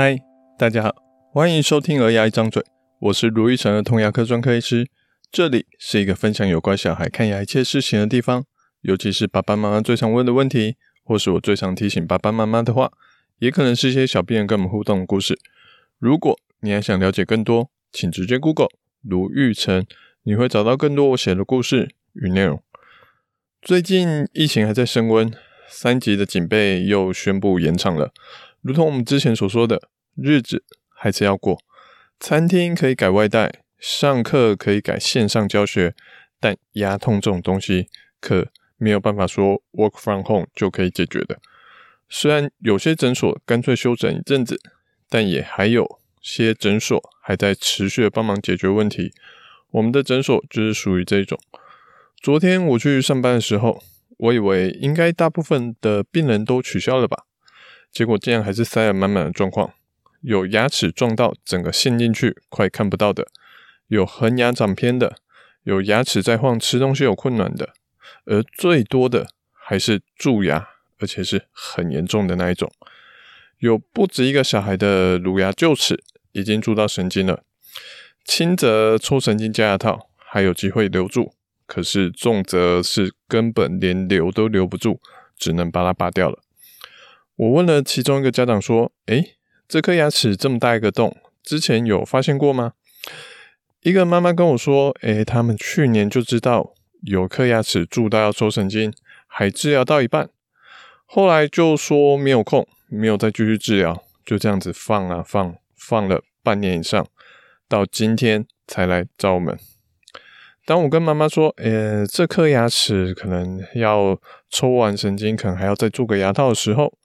嗨，大家好，欢迎收听《儿牙一张嘴》，我是卢玉成儿童牙科专科医师，这里是一个分享有关小孩看牙一切事情的地方，尤其是爸爸妈妈最常问的问题，或是我最常提醒爸爸妈妈的话，也可能是一些小病人跟我们互动的故事。如果你还想了解更多，请直接 Google 卢玉成，你会找到更多我写的故事与内容。最近疫情还在升温，三级的警备又宣布延长了。如同我们之前所说的，日子还是要过。餐厅可以改外带，上课可以改线上教学，但牙痛这种东西，可没有办法说 work from home 就可以解决的。虽然有些诊所干脆休整一阵子，但也还有些诊所还在持续的帮忙解决问题。我们的诊所就是属于这种。昨天我去上班的时候，我以为应该大部分的病人都取消了吧。结果竟然还是塞了满满的状况，有牙齿撞到整个陷进去快看不到的，有恒牙长偏的，有牙齿在晃吃东西有困难的，而最多的还是蛀牙，而且是很严重的那一种。有不止一个小孩的乳牙臼齿已经蛀到神经了，轻则抽神经加牙套还有机会留住，可是重则是根本连留都留不住，只能把它拔掉了。我问了其中一个家长说：“诶，这颗牙齿这么大一个洞，之前有发现过吗？”一个妈妈跟我说：“诶，他们去年就知道有颗牙齿蛀到要抽神经，还治疗到一半，后来就说没有空，没有再继续治疗，就这样子放啊放，放了半年以上，到今天才来找我们。”当我跟妈妈说：“诶，这颗牙齿可能要抽完神经，可能还要再做个牙套的时候。”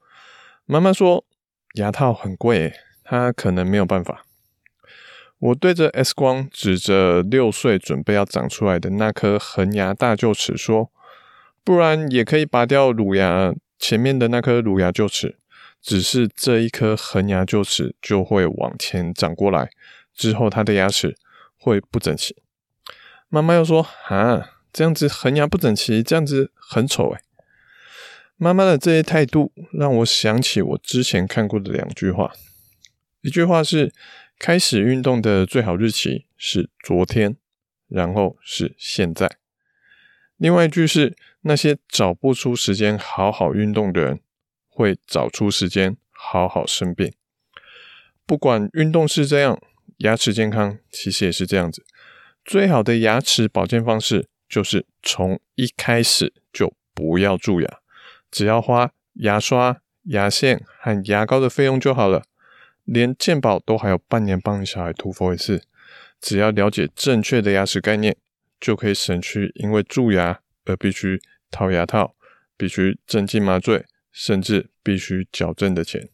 妈妈说：“牙套很贵，她可能没有办法。”我对着 X 光指着六岁准备要长出来的那颗恒牙大臼齿说：“不然也可以拔掉乳牙前面的那颗乳牙臼齿，只是这一颗恒牙臼齿就会往前长过来，之后他的牙齿会不整齐。”妈妈又说：“啊，这样子恒牙不整齐，这样子很丑诶。”妈妈的这些态度让我想起我之前看过的两句话。一句话是：开始运动的最好日期是昨天，然后是现在。另外一句是：那些找不出时间好好运动的人，会找出时间好好生病。不管运动是这样，牙齿健康其实也是这样子。最好的牙齿保健方式就是从一开始就不要蛀牙。只要花牙刷、牙线和牙膏的费用就好了，连健保都还有半年帮你小孩涂氟一次。只要了解正确的牙齿概念，就可以省去因为蛀牙而必须套牙套、必须镇静麻醉，甚至必须矫正的钱。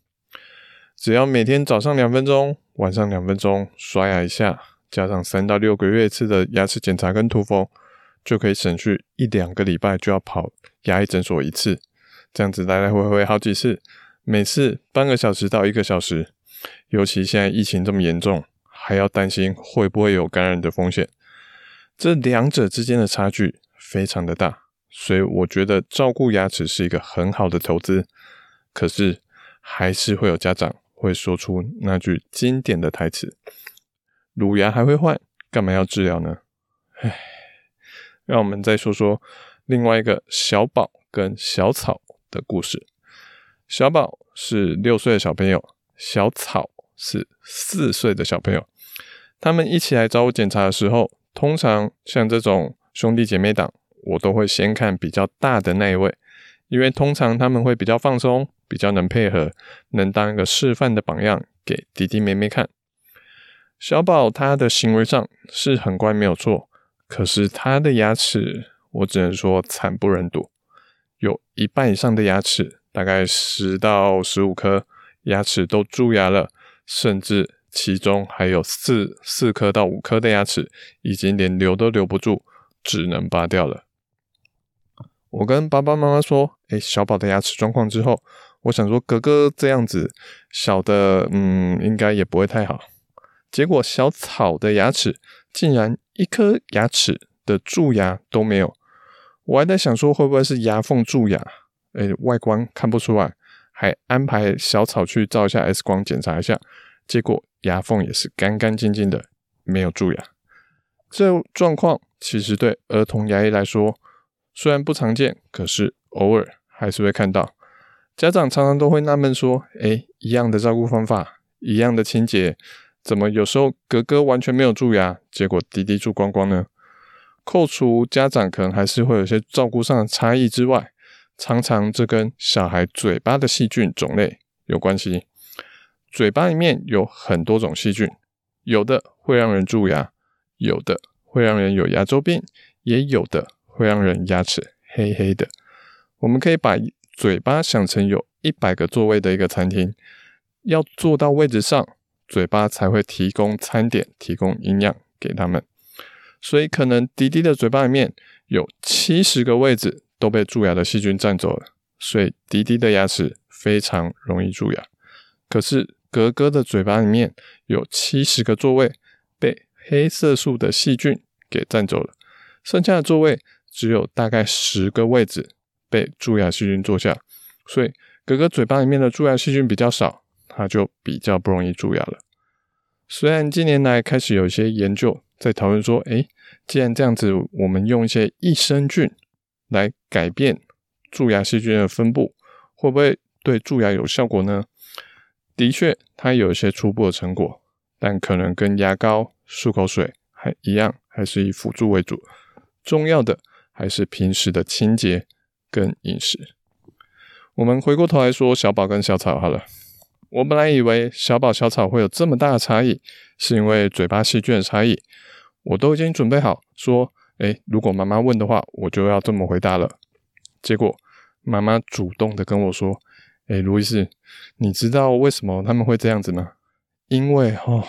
只要每天早上两分钟，晚上两分钟刷牙一下，加上三到六个月一次的牙齿检查跟涂氟，就可以省去一两个礼拜就要跑牙医诊所一次。这样子来来回回好几次，每次半个小时到一个小时，尤其现在疫情这么严重，还要担心会不会有感染的风险，这两者之间的差距非常的大，所以我觉得照顾牙齿是一个很好的投资。可是还是会有家长会说出那句经典的台词：“乳牙还会换，干嘛要治疗呢？”唉，让我们再说说另外一个小宝跟小草的故事，小宝是六岁的小朋友，小草是四岁的小朋友。他们一起来找我检查的时候，通常像这种兄弟姐妹档，我都会先看比较大的那一位，因为通常他们会比较放松，比较能配合，能当一个示范的榜样给弟弟妹妹看。小宝他的行为上是很乖，没有错，可是他的牙齿，我只能说惨不忍睹。有一半以上的牙齿，大概十到十五颗牙齿都蛀牙了，甚至其中还有四四颗到五颗的牙齿已经连留都留不住，只能拔掉了。我跟爸爸妈妈说：“诶，小宝的牙齿状况之后，我想说哥哥这样子小的，嗯，应该也不会太好。”结果小草的牙齿竟然一颗牙齿的蛀牙都没有。我还在想说会不会是牙缝蛀牙，诶，外观看不出来，还安排小草去照一下 X 光检查一下，结果牙缝也是干干净净的，没有蛀牙。这状况其实对儿童牙医来说虽然不常见，可是偶尔还是会看到。家长常常都会纳闷说：“诶，一样的照顾方法，一样的清洁，怎么有时候哥哥完全没有蛀牙，结果弟弟蛀光光呢？”扣除家长可能还是会有些照顾上的差异之外，常常这跟小孩嘴巴的细菌种类有关系。嘴巴里面有很多种细菌，有的会让人蛀牙，有的会让人有牙周病，也有的会让人牙齿黑黑的。我们可以把嘴巴想成有一百个座位的一个餐厅，要坐到位置上，嘴巴才会提供餐点，提供营养给他们。所以可能迪迪的嘴巴里面有七十个位置都被蛀牙的细菌占走了，所以迪迪的牙齿非常容易蛀牙。可是格格的嘴巴里面有七十个座位被黑色素的细菌给占走了，剩下的座位只有大概十个位置被蛀牙细菌坐下，所以格格嘴巴里面的蛀牙细菌比较少，它就比较不容易蛀牙了。虽然近年来开始有一些研究在讨论说，诶，既然这样子，我们用一些益生菌来改变蛀牙细菌的分布，会不会对蛀牙有效果呢？的确，它有一些初步的成果，但可能跟牙膏、漱口水还一样，还是以辅助为主。重要的还是平时的清洁跟饮食。我们回过头来说小宝跟小草好了。我本来以为小宝小草会有这么大的差异，是因为嘴巴细菌的差异。我都已经准备好说，诶，如果妈妈问的话，我就要这么回答了。结果妈妈主动的跟我说，诶，卢医师，你知道为什么他们会这样子吗？因为哦，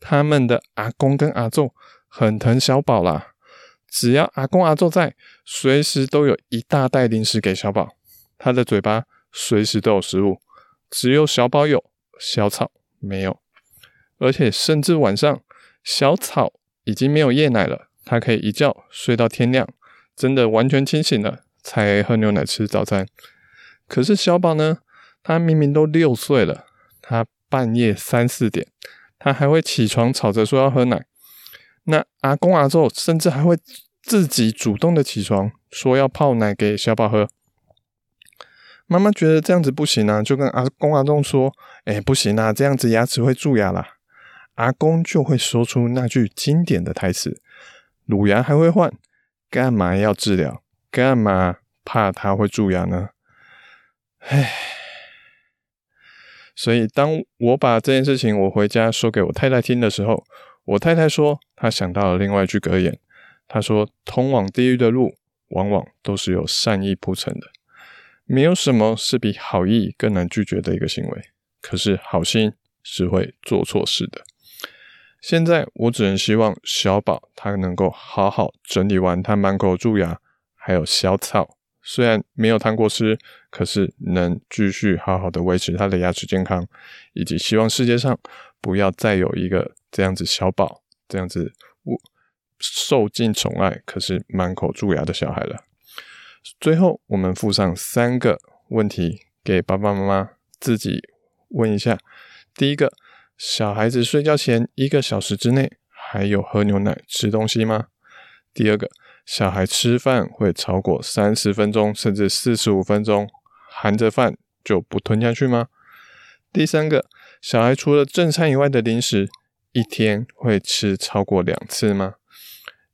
他们的阿公跟阿祖很疼小宝啦，只要阿公阿祖在，随时都有一大袋零食给小宝，他的嘴巴随时都有食物。只有小宝有，小草没有，而且甚至晚上小草已经没有夜奶了，它可以一觉睡到天亮，真的完全清醒了才喝牛奶吃早餐。可是小宝呢，他明明都六岁了，他半夜三四点，他还会起床吵着说要喝奶。那阿公阿祖甚至还会自己主动的起床说要泡奶给小宝喝。妈妈觉得这样子不行啊，就跟阿公阿公说：“哎、不行啊，这样子牙齿会蛀牙啦。”阿公就会说出那句经典的台词：“乳牙还会换，干嘛要治疗？干嘛怕它会蛀牙呢？”唉，所以当我把这件事情我回家说给我太太听的时候，我太太说她想到了另外一句格言，她说：“通往地狱的路，往往都是由善意铺成的。”没有什么是比好意更难拒绝的一个行为，可是好心是会做错事的。现在我只能希望小宝他能够好好整理完他满口蛀牙，还有小草，虽然没有弹过吃，可是能继续好好的维持他的牙齿健康，以及希望世界上不要再有一个这样子小宝这样子我受尽宠爱，可是满口蛀牙的小孩了。最后，我们附上三个问题给爸爸妈妈自己问一下。第一个，小孩子睡觉前一个小时之内还有喝牛奶、吃东西吗？第二个，小孩吃饭会超过三十分钟甚至四十五分钟含着饭就不吞下去吗？第三个，小孩除了正餐以外的零食，一天会吃超过两次吗？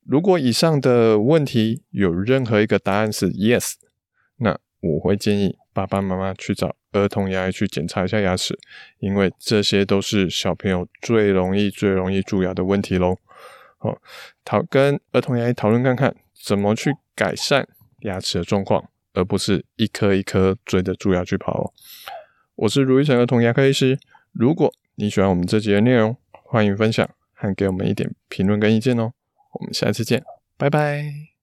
如果以上的问题有任何一个答案是 yes，那我会建议爸爸妈妈去找儿童牙医去检查一下牙齿，因为这些都是小朋友最容易、最容易蛀牙的问题喽。好，讨跟儿童牙医讨论看看怎么去改善牙齿的状况，而不是一颗一颗追着蛀牙去跑哦。我是如意城儿童牙科医师，如果你喜欢我们这集的内容，欢迎分享和给我们一点评论跟意见哦。我们下次见，拜拜。